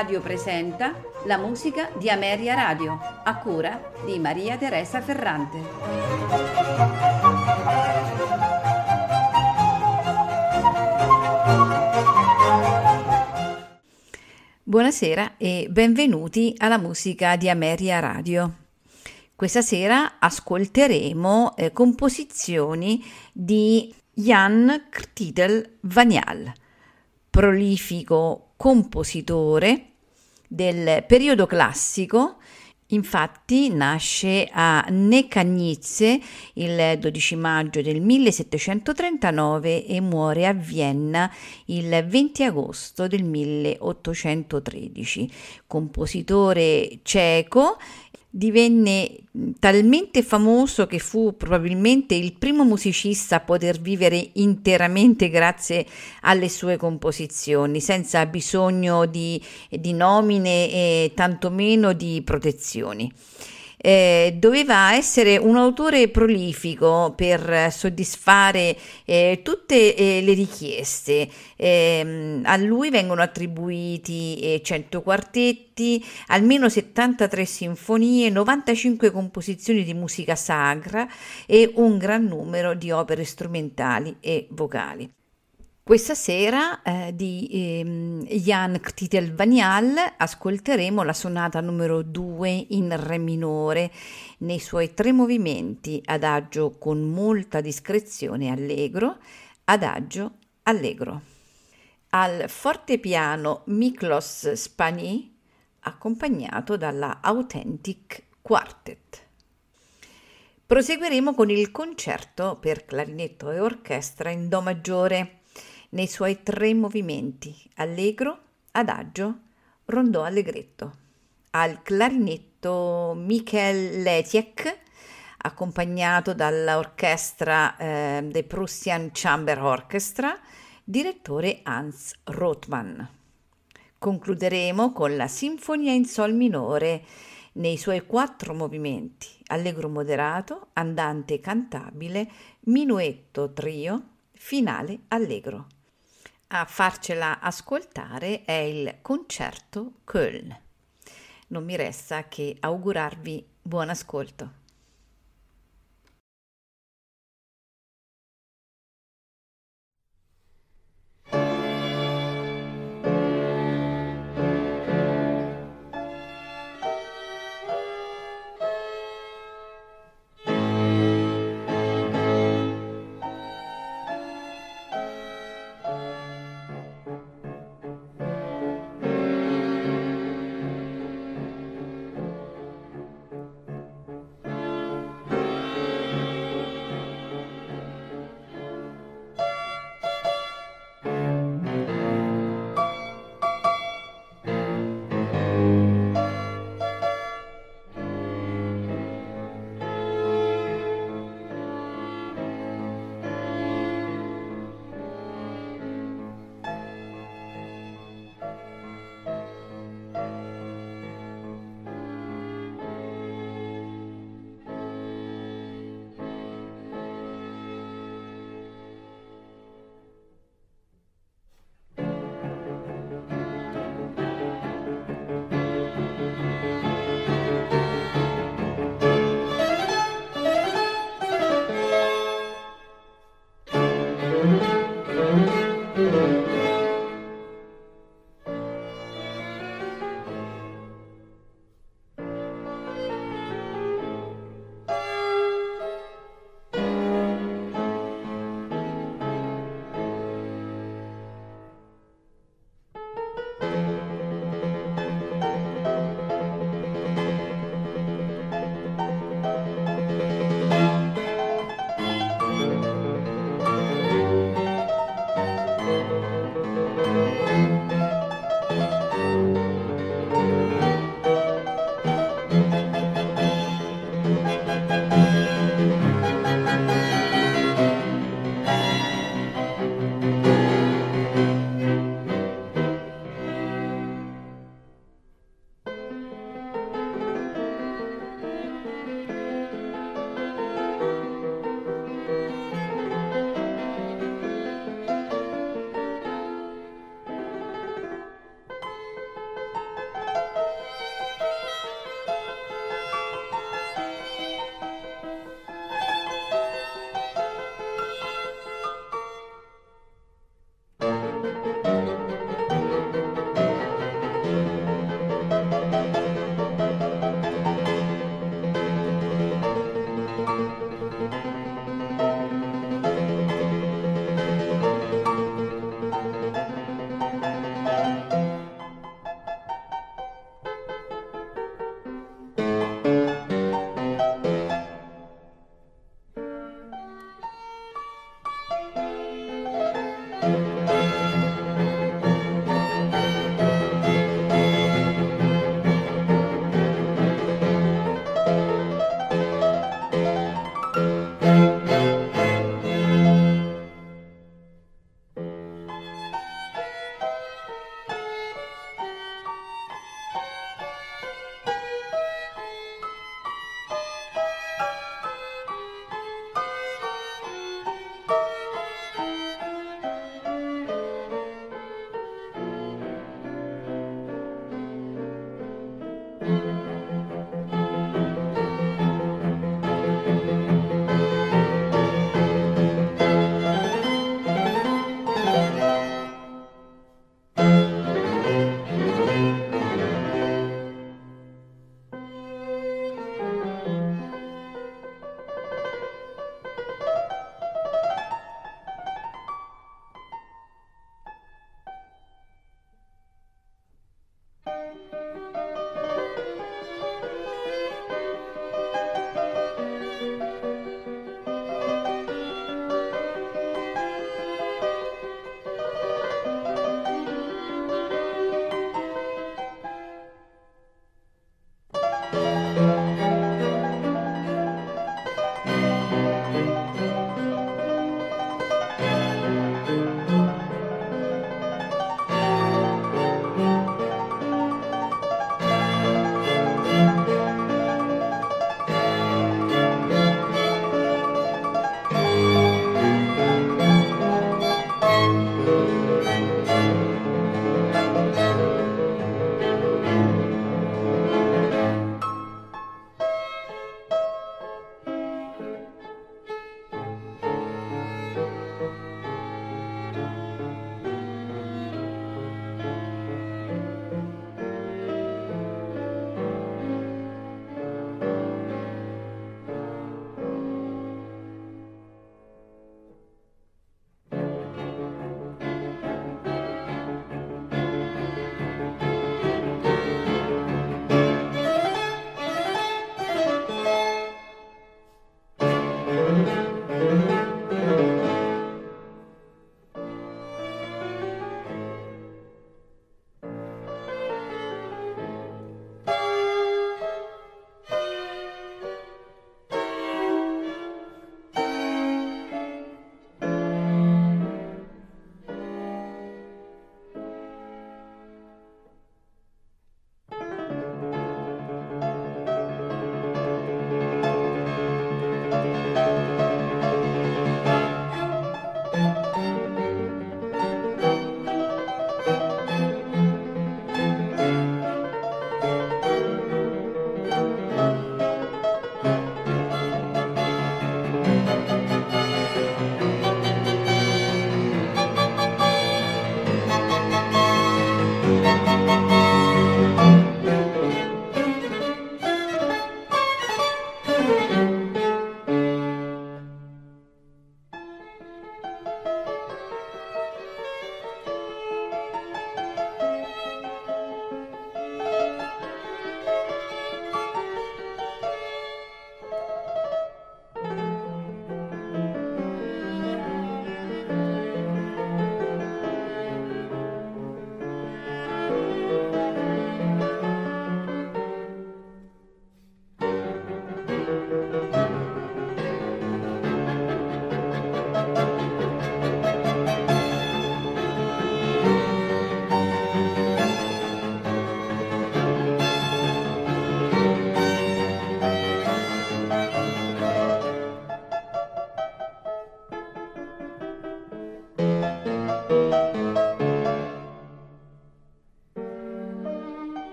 Radio presenta la musica di Ameria Radio, a cura di Maria Teresa Ferrante. Buonasera e benvenuti alla musica di Ameria Radio. Questa sera ascolteremo eh, composizioni di Jan Krtitel Vanial, prolifico compositore del periodo classico Infatti nasce a Necagnitze il 12 maggio del 1739 e muore a Vienna il 20 agosto del 1813. Compositore ceco divenne talmente famoso che fu probabilmente il primo musicista a poter vivere interamente grazie alle sue composizioni, senza bisogno di, di nomine e tantomeno di protezioni. Eh, doveva essere un autore prolifico per soddisfare eh, tutte eh, le richieste. Ehm, a lui vengono attribuiti 100 eh, quartetti, almeno 73 sinfonie, 95 composizioni di musica sacra e un gran numero di opere strumentali e vocali. Questa sera eh, di ehm, Jan Ktitel Vanial ascolteremo la sonata numero 2 in Re minore nei suoi tre movimenti, adagio con molta discrezione allegro, adagio allegro. Al fortepiano Miklos Spani accompagnato dalla Authentic Quartet. Proseguiremo con il concerto per clarinetto e orchestra in Do maggiore nei suoi tre movimenti, allegro, adagio, rondò allegretto. Al clarinetto Michael Letiek, accompagnato dall'orchestra eh, The Prussian Chamber Orchestra, direttore Hans Rothmann. Concluderemo con la Sinfonia in Sol minore nei suoi quattro movimenti, allegro moderato, andante cantabile, minuetto trio, finale allegro. A farcela ascoltare è il concerto Köln. Non mi resta che augurarvi buon ascolto.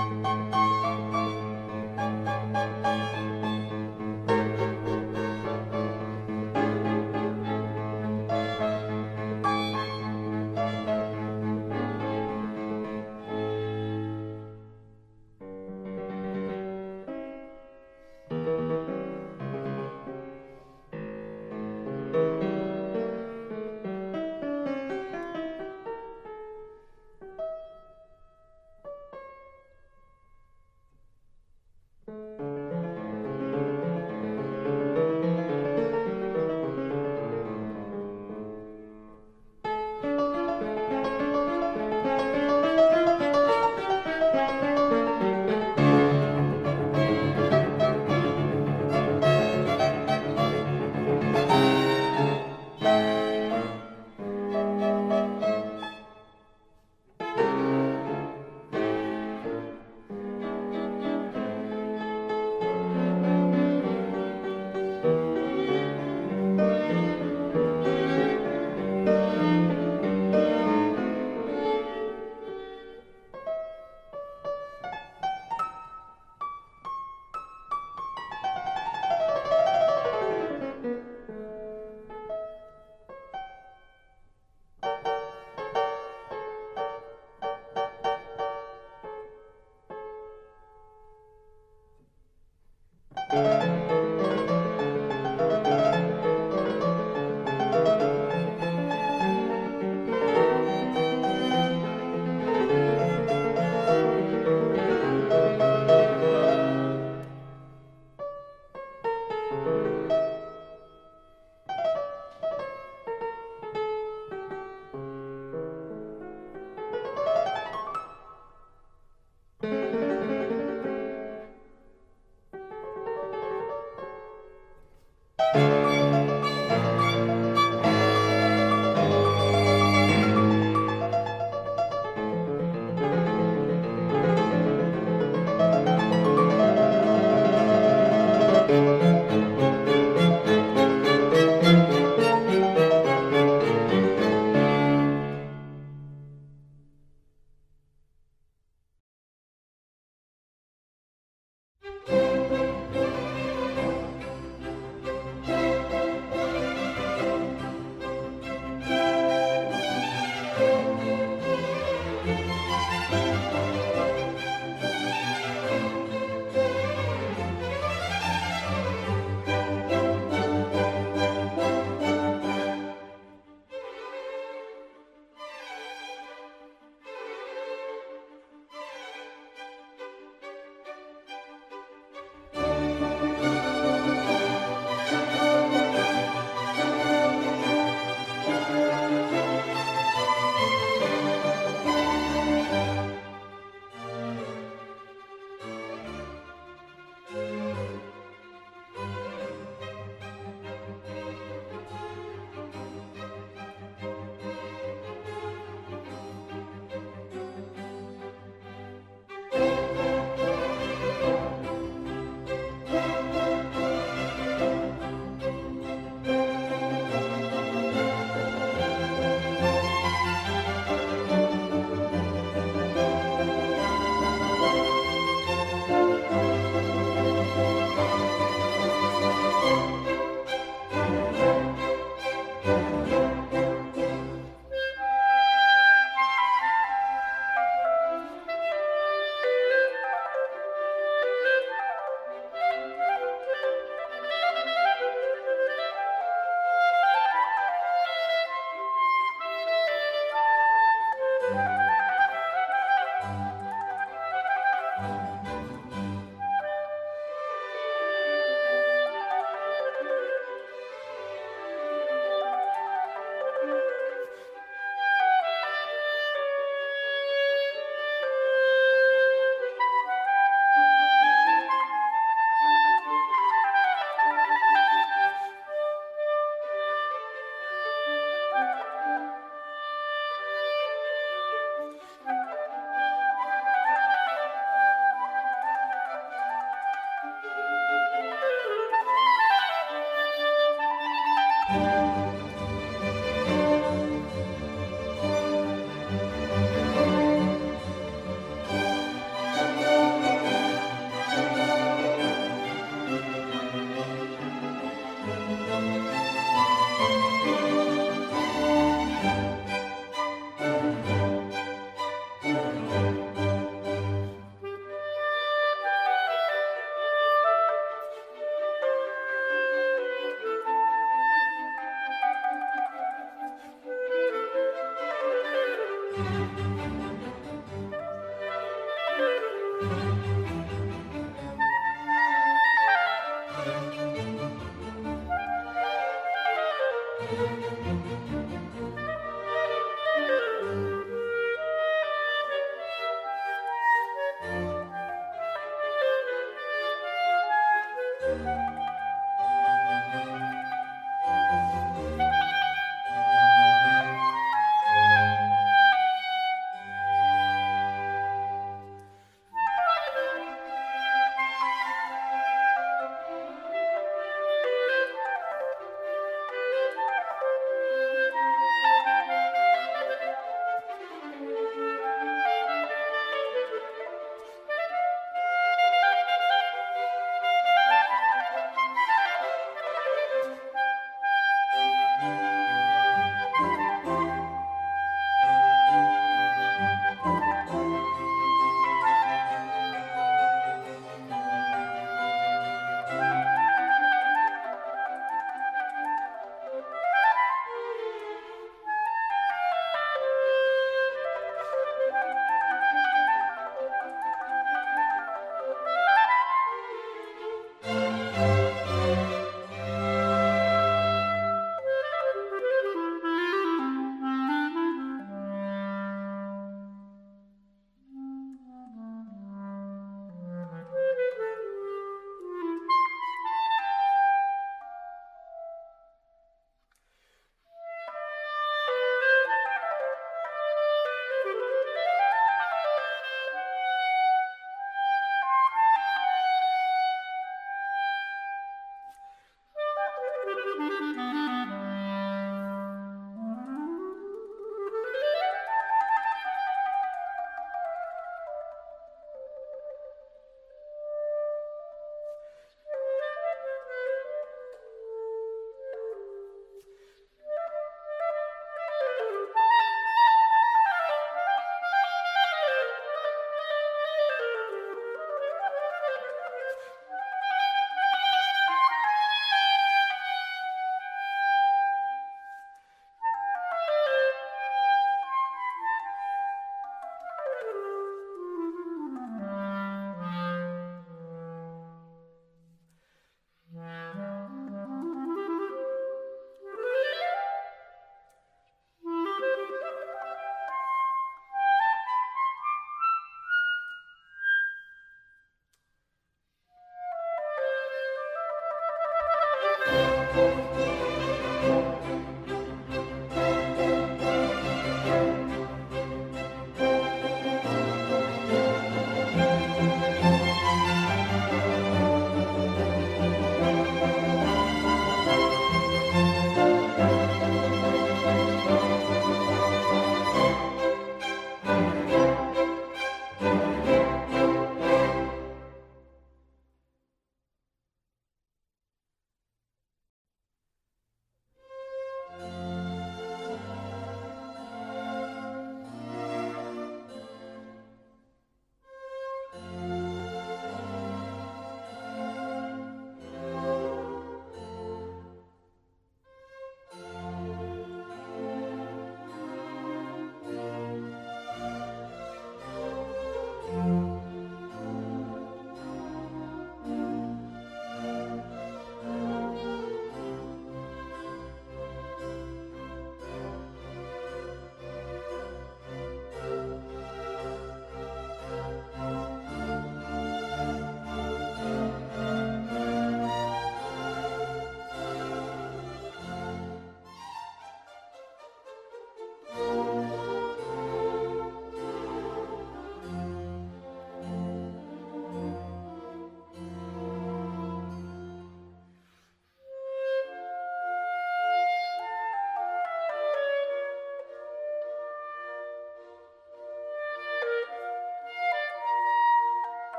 Música